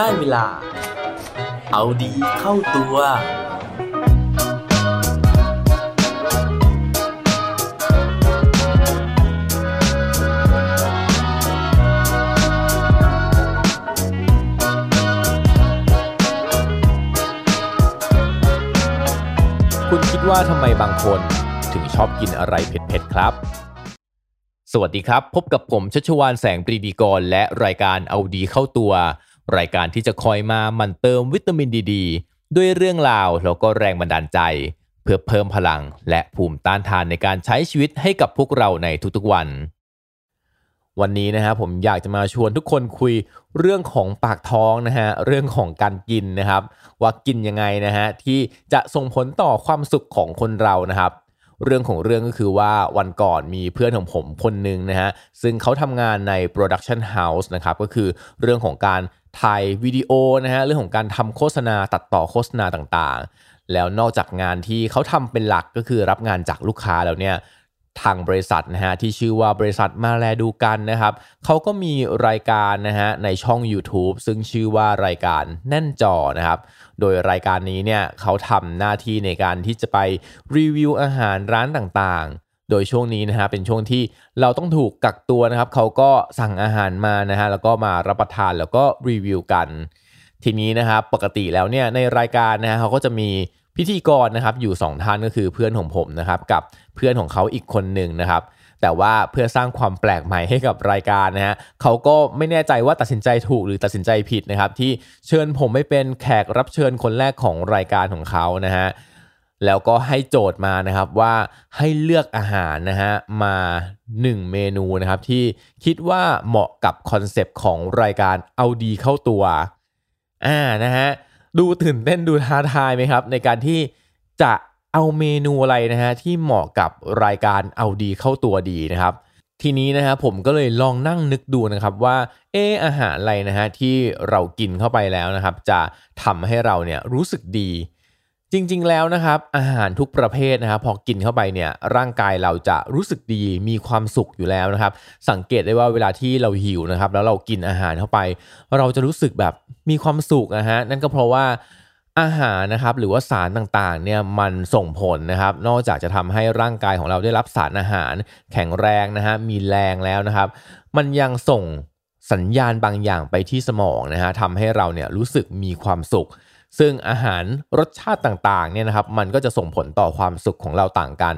ได้เวลา เอาดีเข้าตัว คุณคิดว่าทำไมบางคนถึงชอบกินอะไรเผ็ดๆครับสวัสดีครับ พบกับผมชัชวานแสงปรีดีกร และรายการเอาดีเข้าตัว รายการที่จะคอยมาหมันเติมวิตามินดีดด้วยเรื่องราวแล้วก็แรงบันดาลใจ เพื่อเพิ่มพลังและภูมิต้านทานในการใช้ชีวิตให้กับพวกเราในทุกๆวัน วันนี้นะฮะผมอยากจะมาชวนทุกคนคุยเรื่องของปากท้องนะฮะเรื่องของการกินนะครับ ว่ากินยังไงนะฮะที่จะส่งผลต่อความสุขของคนเรานะครับเรื่องของเรื่องก็คือว่าวันก่อนมีเพื่อนของผมคนหนึ่งนะฮะ ซึ่งเขาทำงานใน Production House นะครับ ก็คือเรื่องของการ ถ่ายวิดีโอนะฮะเรื่องของการทำโฆษณาตัดต่อโฆษณาต่างๆ แล้วนอกจากงานที่เขาทำเป็นหลักก็คือรับงานจากลูกค้าแล้วเนี่ยทางบริษัทนะฮะที่ชื่อว่าบริษัทมาแลดูกันนะครับเขาก็มีรายการนะฮะในช่อง YouTube ซึ่งชื่อว่ารายการแน่นจอนะครับ โดยรายการนี้เนี่ยเขาทำหน้าที่ในการที่จะไปรีวิวอาหารร้านต่างๆ โดยช่วงนี้นะฮะเป็นช่วงที่เราต้องถูกกักตัวนะครับเขาก็สั่งอาหารมานะฮะแล้วก็มารับประทานแล้วก็รีวิวกัน ทีนี้นะครับปกติแล้วเนี่ยในรายการนะฮะเขาก็จะมีพิธีกรนะครับอยู่ 2 ท่านก็คือเพื่อนของผมนะครับกับเพื่อนของเขาอีกคนหนึ่งนะครับ แต่ว่าเพื่อสร้างความแปลกใหม่ให้กับรายการนะฮะเขาก็ไม่แน่ใจว่าตัดสินใจถูกหรือตัดสินใจผิดนะครับ ที่เชิญผมไม่เป็นแขกรับเชิญคนแรกของรายการของเขานะฮะ แล้วก็ให้โจทย์มานะครับว่าให้เลือกอาหารนะฮะมา 1 เมนูนะครับที่คิดว่าเหมาะกับคอนเซปต์ของรายการเอาดีเข้าตัวอ่านะฮะดูตื่นเต้นดูท้าทายไหมครับ ในการที่จะเอาเมนูอะไรนะฮะที่เหมาะกับรายการเอาดีเข้าตัวดีนะครับ ทีนี้นะฮะผมก็เลยลองนั่งนึกดูนะครับว่าเอออาหารอะไรนะฮะที่เรากินเข้าไปแล้วนะครับ จะทำให้เราเนี่ยรู้สึกดี จริงๆแล้วนะครับอาหารทุกประเภทนะครับพอกินเข้าไปเนี่ยร่างกายเราจะรู้สึกดีมีความสุขอยู่แล้วนะครับ สังเกตได้ว่าเวลาที่เราหิวนะครับ แล้วเรากินอาหารเข้าไป เราจะรู้สึกแบบมีความสุขนะฮะนั่นก็เพราะว่าอาหารนะครับหรือว่าสารต่างๆเนี่ยมันส่งผลนะครับ นอกจากจะทำให้ร่างกายของเราได้รับสารอาหาร แข็งแรงนะฮะมีแรงแล้วนะครับ มันยังส่งสัญญาณบางอย่างไปที่สมองนะฮะทำให้เราเนี่ยรู้สึกมีความสุข ซึ่งอาหารรสชาติต่างๆเนี่ยนะครับมันก็จะส่งผลต่อความสุขของเราต่างกัน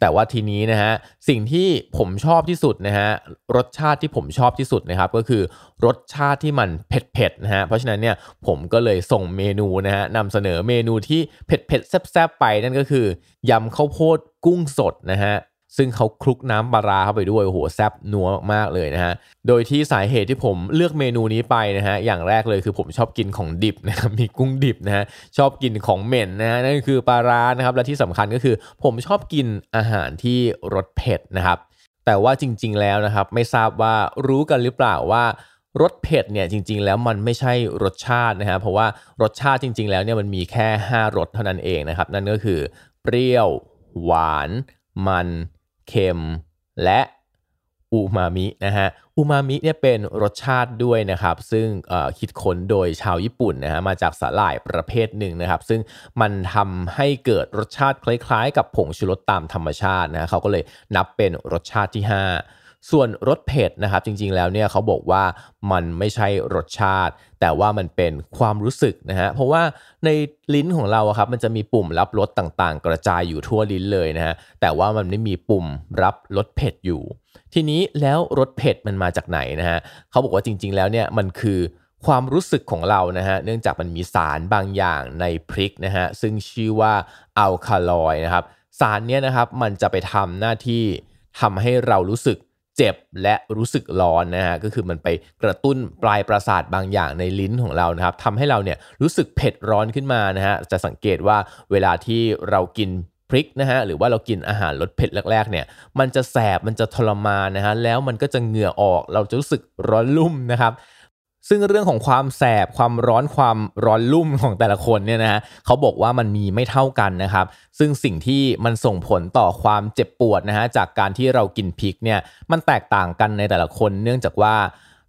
แต่ว่าทีนี้นะฮะสิ่งที่ผมชอบที่สุดนะฮะรสชาติที่ผมชอบที่สุดนะครับก็คือรสชาติที่มันเผ็ดๆนะฮะเพราะฉะนั้นเนี่ยผมก็เลยส่งเมนูนะฮะนำเสนอเมนูที่เผ็ดๆแซ่บๆไปนั่นก็คือยำข้าวโพดกุ้งสดนะฮะ ซึ่งเขาคลุกน้ำปลาร้าเข้าไปด้วยโอ้โหแซ่บนัวมากๆเลยนะฮะโดยที่สาเหตุที่ผมเลือกเมนูนี้ไปนะฮะอย่างแรกเลยคือผมชอบกินของดิบนะครับมีกุ้งดิบนะฮะชอบกินของเหม็นนะฮะนั่นคือปลาร้านะครับและที่สำคัญก็คือ ผมชอบกินอาหารที่รสเผ็ดนะครับแต่ว่าจริง ๆแล้วนะครับไม่ทราบว่ารู้กันหรือเปล่าว่ารสเผ็ดเนี่ยจริง ๆ แล้วมันไม่ใช่รสชาตินะฮะเพราะว่ารสชาติจริง ๆ แล้วเนี่ยมันมีแค่ 5รสเท่านั้นเองนะครับนั่นก็คือ เปรี้ยว หวาน มัน เค็ม และอูมามินะฮะอูมามิเนี่ยเป็นรสชาติด้วยนะครับ ซึ่งคิดค้นโดยชาวญี่ปุ่นนะฮะมาจากสาหร่ายประเภทหนึ่งนะครับ ซึ่งมันทำให้เกิดรสชาติคล้ายๆ กับผงชูรสตามธรรมชาตินะเขาก็เลยนับเป็นรสชาติที่ 5 ส่วนรสเผ็ดนะครับจริงๆแล้วเนี่ยเขาบอกว่ามันไม่ใช่รสชาติ แต่ว่ามันเป็นความรู้สึกนะฮะเพราะว่าในลิ้นของเราครับมันจะมีปุ่มรับรสต่างๆ กระจายอยู่ทั่วลิ้นเลยนะฮะแต่ว่ามันไม่มีปุ่มรับรสเผ็ดอยู่ ทีนี้แล้วรสเผ็ดมันมาจากไหนนะฮะเขาบอกว่าจริง ๆ แล้วเนี่ยมันคือความรู้สึกของเรานะฮะเนื่องจากมันมีสารบางอย่างในพริกนะฮะซึ่งชื่อว่าอัลคาลอยนะครับสารเนี้ยนะครับมันจะไปทำหน้าที่ทำให้เรารู้สึก เจ็บและรู้สึกร้อนนะฮะก็คือมันไปกระตุ้นปลายประสาทบางอย่างในลิ้นของเรานะครับทำให้เราเนี่ยรู้สึกเผ็ดร้อนขึ้นมานะฮะจะสังเกตว่าเวลาที่เรากินพริกนะฮะหรือว่าเรากินอาหารรสเผ็ดแรกๆเนี่ยมันจะแสบมันจะทรมานนะฮะแล้วมันก็จะเหงื่อออกเราจะรู้สึกร้อนลุ่มนะครับ ซึ่งเรื่องของความแสบความร้อนความร้อนลุ่มของแต่ละคนเนี่ยนะฮะเขาบอกว่ามันมีไม่เท่ากันนะครับ ซึ่งสิ่งที่มันส่งผลต่อความเจ็บปวดนะฮะจากการที่เรากินพริกเนี่ยมันแตกต่างกันในแต่ละคนเนื่องจากว่า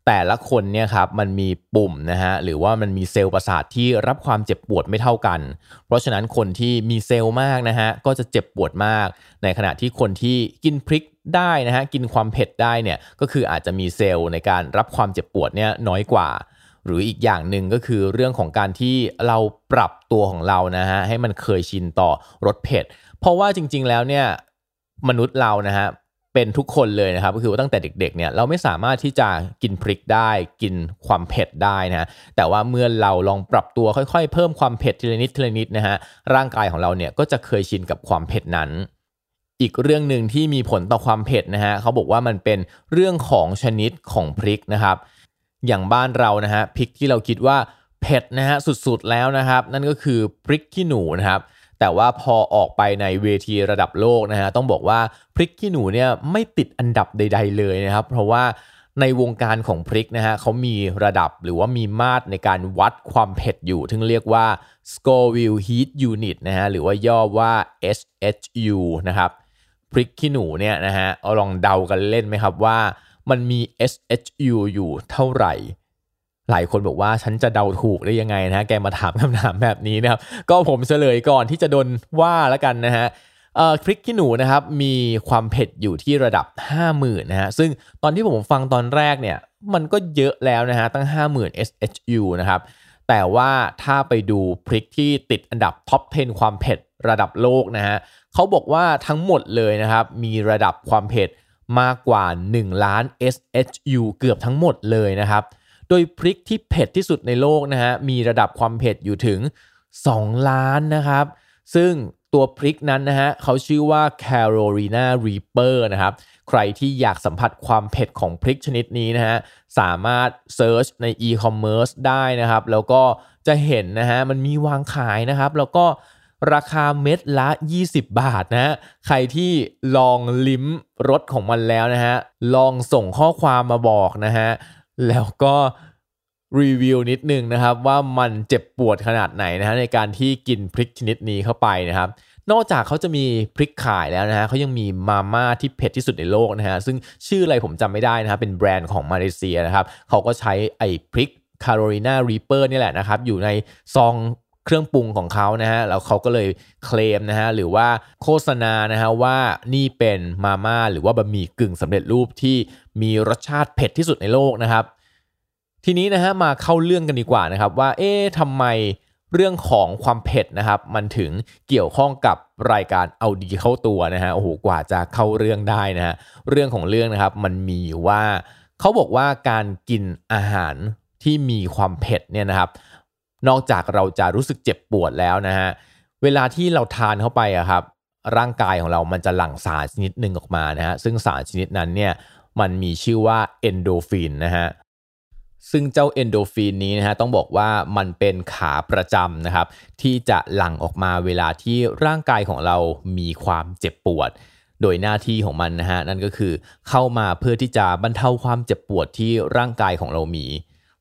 แต่ละคนเนี่ยครับมันมีปุ่มนะฮะหรือว่ามันมีเซลล์ประสาทที่รับความเจ็บปวดไม่เท่ากัน เพราะฉะนั้นคนที่มีเซลล์มากนะฮะก็จะเจ็บปวดมาก ในขณะที่คนที่กินพริกได้นะฮะกินความเผ็ดได้เนี่ยก็คืออาจจะมีเซลล์ในการรับความเจ็บปวดเนี่ยน้อยกว่า หรืออีกอย่างหนึ่งก็คือเรื่องของการที่เราปรับตัวของเรานะฮะให้มันเคยชินต่อรสเผ็ด เพราะว่าจริงๆแล้วเนี่ยมนุษย์เรานะฮะ เป็นทุกคนเลยนะครับก็คือว่าตั้งแต่เด็กๆเนี่ยเราไม่สามารถที่จะกินพริกได้ กินความเผ็ดได้นะแต่ว่าเมื่อเราลองปรับตัวค่อยๆ เพิ่มความเผ็ดทีละนิดทีละนิดนะฮะร่างกายของเราเนี่ยก็จะเคยชินกับความเผ็ดนั้น อีกเรื่องหนึ่งที่มีผลต่อความเผ็ดนะฮะเขาบอกว่ามันเป็นเรื่องของชนิดของพริกนะครับอย่างบ้านเรานะฮะพริกที่เราคิดว่าเผ็ดนะฮะสุดๆแล้วนะครับ นั่นก็คือพริกขี้หนูนะครับ แต่ว่าพอออกไปในเวทีระดับโลกนะฮะต้องบอกว่าพริกขี้หนูเนี่ยไม่ติดอันดับใด ๆ เลยนะครับ เพราะว่าในวงการของพริกนะฮะเขามีระดับหรือว่ามีมาตรในการวัดความเผ็ดอยู่ที่เรียกว่า Scoville Heat Unit นะฮะหรือว่าย่อว่า SHU นะครับพริกขี้หนูเนี่ยนะฮะเอาลองเดากันเล่นไหมครับว่า มันมี SHU อยู่เท่าไหร่ หลายคนบอกว่าฉันจะเดาถูกได้ยังไงนะแกมาถามคำถามแบบนี้นะครับ ก็ผมเฉลยก่อนที่จะโดนว่าแล้วกันนะฮะพริกขี้หนูนะครับมีความเผ็ดอยู่ที่ระดับ 50,000นะฮะซึ่งตอนที่ผมฟังตอนแรกเนี่ยมันก็เยอะแล้วนะฮะตั้ง 50,000 SHU นะครับแต่ว่าถ้าไปดูพริกที่ติดอันดับท็อป 10 ความเผ็ดระดับโลกนะฮะเขาบอกว่าทั้งหมดเลยนะครับมีระดับความเผ็ดมากกว่า 1 ล้าน SHU เกือบทั้งหมดเลยนะครับ โดยพริกที่เผ็ดที่สุดในโลกนะฮะมีระดับความเผ็ดอยู่ถึง 2 ล้านนะครับ ซึ่งตัวพริกนั้นนะฮะเขาชื่อว่า Carolina Reaper นะครับ ใครที่อยากสัมผัสความเผ็ดของพริกชนิดนี้นะฮะสามารถเซิร์ชใน e-commerce ได้นะครับ แล้วก็จะเห็นนะฮะมันมีวางขายนะครับ แล้วก็ราคาเม็ดละ 20 บาทนะฮะ ใครที่ลองลิ้มรสของมันแล้วนะฮะ ลองส่งข้อความมาบอกนะฮะ แล้วก็รีวิวนิดนึงนะครับว่ามันเจ็บปวดขนาดไหนนะฮะในการที่กินพริกชนิดนี้เข้าไปนะครับ นอกจากเขาจะมีพริกขายแล้วนะฮะเขายังมีมาม่าที่เผ็ดที่สุดในโลกนะฮะซึ่งชื่ออะไรผมจำไม่ได้นะครับเป็นแบรนด์ของมาเลเซียนะครับเขาก็ใช้ไอ้พริกคาโรลีนารีเปอร์นี่แหละนะครับอยู่ในซอง เครื่องปรุงของเขานะฮะแล้วเขาก็เลยเคลมนะฮะหรือว่าโฆษณานะฮะว่านี่เป็นมาม่าหรือว่าบะหมี่กึ่งสำเร็จรูปที่มีรสชาติเผ็ดที่สุดในโลกนะครับ ทีนี้นะฮะมาเข้าเรื่องกันดีกว่านะครับว่าเอ๊ะทำไมเรื่องของความเผ็ดนะครับ มันถึงเกี่ยวข้องกับรายการเอาดีเข้าตัวนะฮะโอ้โหกว่าจะเข้าเรื่องได้นะฮะเรื่องของเรื่องนะครับมันมีว่าเขาบอกว่าการกินอาหารที่มีความเผ็ดเนี่ยนะครับ นอกจากเราจะรู้สึกเจ็บปวดแล้วนะฮะเวลาที่เราทานเข้าไปอะครับร่างกายของเรามันจะหลั่งสารชนิดหนึ่งออกมานะฮะซึ่งสารชนิดนั้นเนี่ยมันมีชื่อว่าเอนโดฟินนะฮะซึ่งเจ้าเอนโดฟินนี้นะฮะต้องบอกว่ามันเป็นขาประจำนะครับ ที่จะหลั่งออกมาเวลาที่ร่างกายของเรามีความเจ็บปวด โดยหน้าที่ของมันนะฮะนั่นก็คือเข้ามาเพื่อที่จะบรรเทาความเจ็บปวดที่ร่างกายของเรามี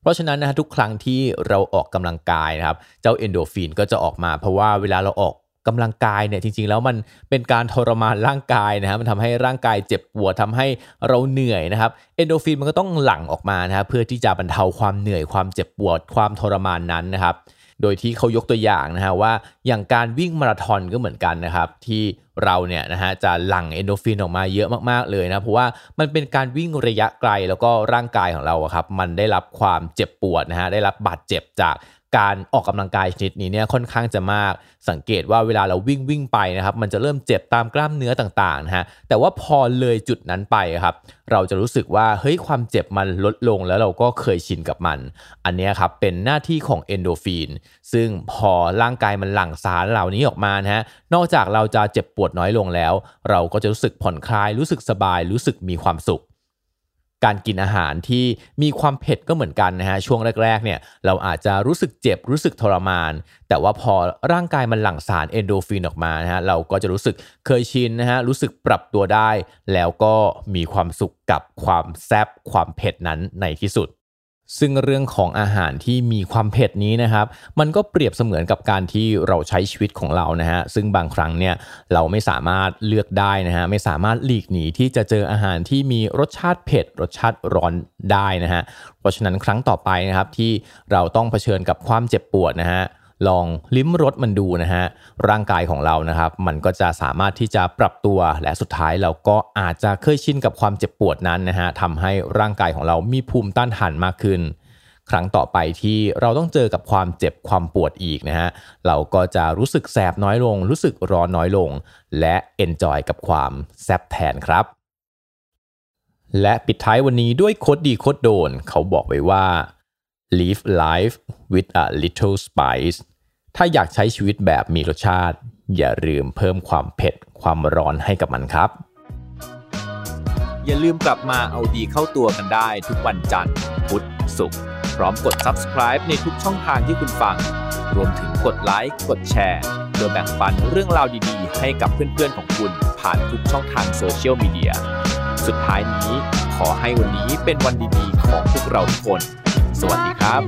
เพราะฉะนั้นนะฮะทุกครั้งที่เราออกกำลังกายนะครับ เจ้าเอนโดฟินก็จะออกมา เพราะว่าเวลาเราออกกำลังกายเนี่ยจริงๆ แล้วมันเป็นการทรมานร่างกายนะครับมันทำให้ร่างกายเจ็บปวดทาให้เราเหนื่อยนะครับเอนโดฟินมันก็ต้องหลั่งออกมานะครับเพื่อที่จะบรรเทาความเหนื่อยความเจ็บปวดความทรมานนั้นนะครับ โดยที่เขายกตัวอย่างนะฮะว่าอย่างการวิ่งมาราธอนก็เหมือนกันนะครับ ที่เราเนี่ยนะฮะจะหลั่งเอนโดฟินออกมาเยอะมากๆเลยนะเพราะว่ามันเป็นการวิ่งระยะไกลแล้วก็ร่างกายของเราครับมันได้รับความเจ็บปวดนะฮะได้รับบาดเจ็บจาก การออกกำลังกายชนิดนี้เนี่ยค่อนข้างจะมาก สังเกตว่าเวลาเราวิ่งวิ่งไปนะครับมันจะเริ่มเจ็บตามกล้ามเนื้อต่างๆนะฮะแต่ว่าพอเลยจุดนั้นไปครับเราจะรู้สึกว่าเฮ้ยความเจ็บมันลดลงแล้วเราก็เคยชินกับมัน อันนี้ครับเป็นหน้าที่ของเอนโดฟินซึ่งพอร่างกายมันหลั่งสารเหล่านี้ออกมานะฮะนอกจากเราจะเจ็บปวดน้อยลงแล้ว เราก็จะรู้สึกผ่อนคลายรู้สึกสบายรู้สึกมีความสุข การกินอาหารที่มีความเผ็ดก็เหมือนกันนะฮะช่วงแรกๆเนี่ยเราอาจจะรู้สึกเจ็บรู้สึกทรมาน แต่ว่าพอร่างกายมันหลั่งสารเอนโดฟินออกมานะฮะเราก็จะรู้สึกเคยชินนะฮะรู้สึกปรับตัวได้ แล้วก็มีความสุขกับความแซบความเผ็ดนั้นในที่สุด ซึ่งเรื่องของอาหารที่มีความเผ็ดนี้นะครับ มันก็เปรียบเสมือนกับการที่เราใช้ชีวิตของเรานะฮะซึ่งบางครั้งเนี่ยเราไม่สามารถเลือกได้นะฮะไม่สามารถหลีกหนีที่จะเจออาหารที่มีรสชาติเผ็ด รสชาติร้อนได้นะฮะเพราะฉะนั้นครั้งต่อไปนะครับที่เราต้องเผชิญกับความเจ็บปวดนะฮะ ลองลิ้มรสมันดูนะฮะร่างกายของเรานะครับ มันก็จะสามารถที่จะปรับตัวและสุดท้ายเราก็อาจจะเคยชินกับความเจ็บปวดนั้นนะฮะทำให้ร่างกายของเรามีภูมิต้านทานมากขึ้น ครั้งต่อไปที่เราต้องเจอกับความเจ็บความปวดอีกนะฮะเราก็จะรู้สึกแสบน้อยลง รู้สึกร้อนน้อยลง และ enjoy กับความแซบแทนครับและปิดท้ายวันนี้ด้วย quote ดี quote โดน เขาบอกไว้ว่า live life with a little spice ถ้าอยากใช้ชีวิตแบบมีรสชาติ อย่าลืมเพิ่มความเผ็ดความร้อนให้กับมันครับ อย่าลืมกลับมาเอาดีเข้าตัวกันได้ทุกวันจันทร์พุธศุกร์พร้อมกด subscribe ในทุกช่องทางที่คุณฟัง รวมถึงกดไลค์กดแชร์เพื่อแบ่งปันเรื่องราวดีๆ ให้กับเพื่อนๆของคุณผ่านทุกช่องทางโซเชียลมีเดียสุดท้ายนี้ขอให้วันนี้เป็นวันดีๆของพวกเราทุกคน วัสดีครับ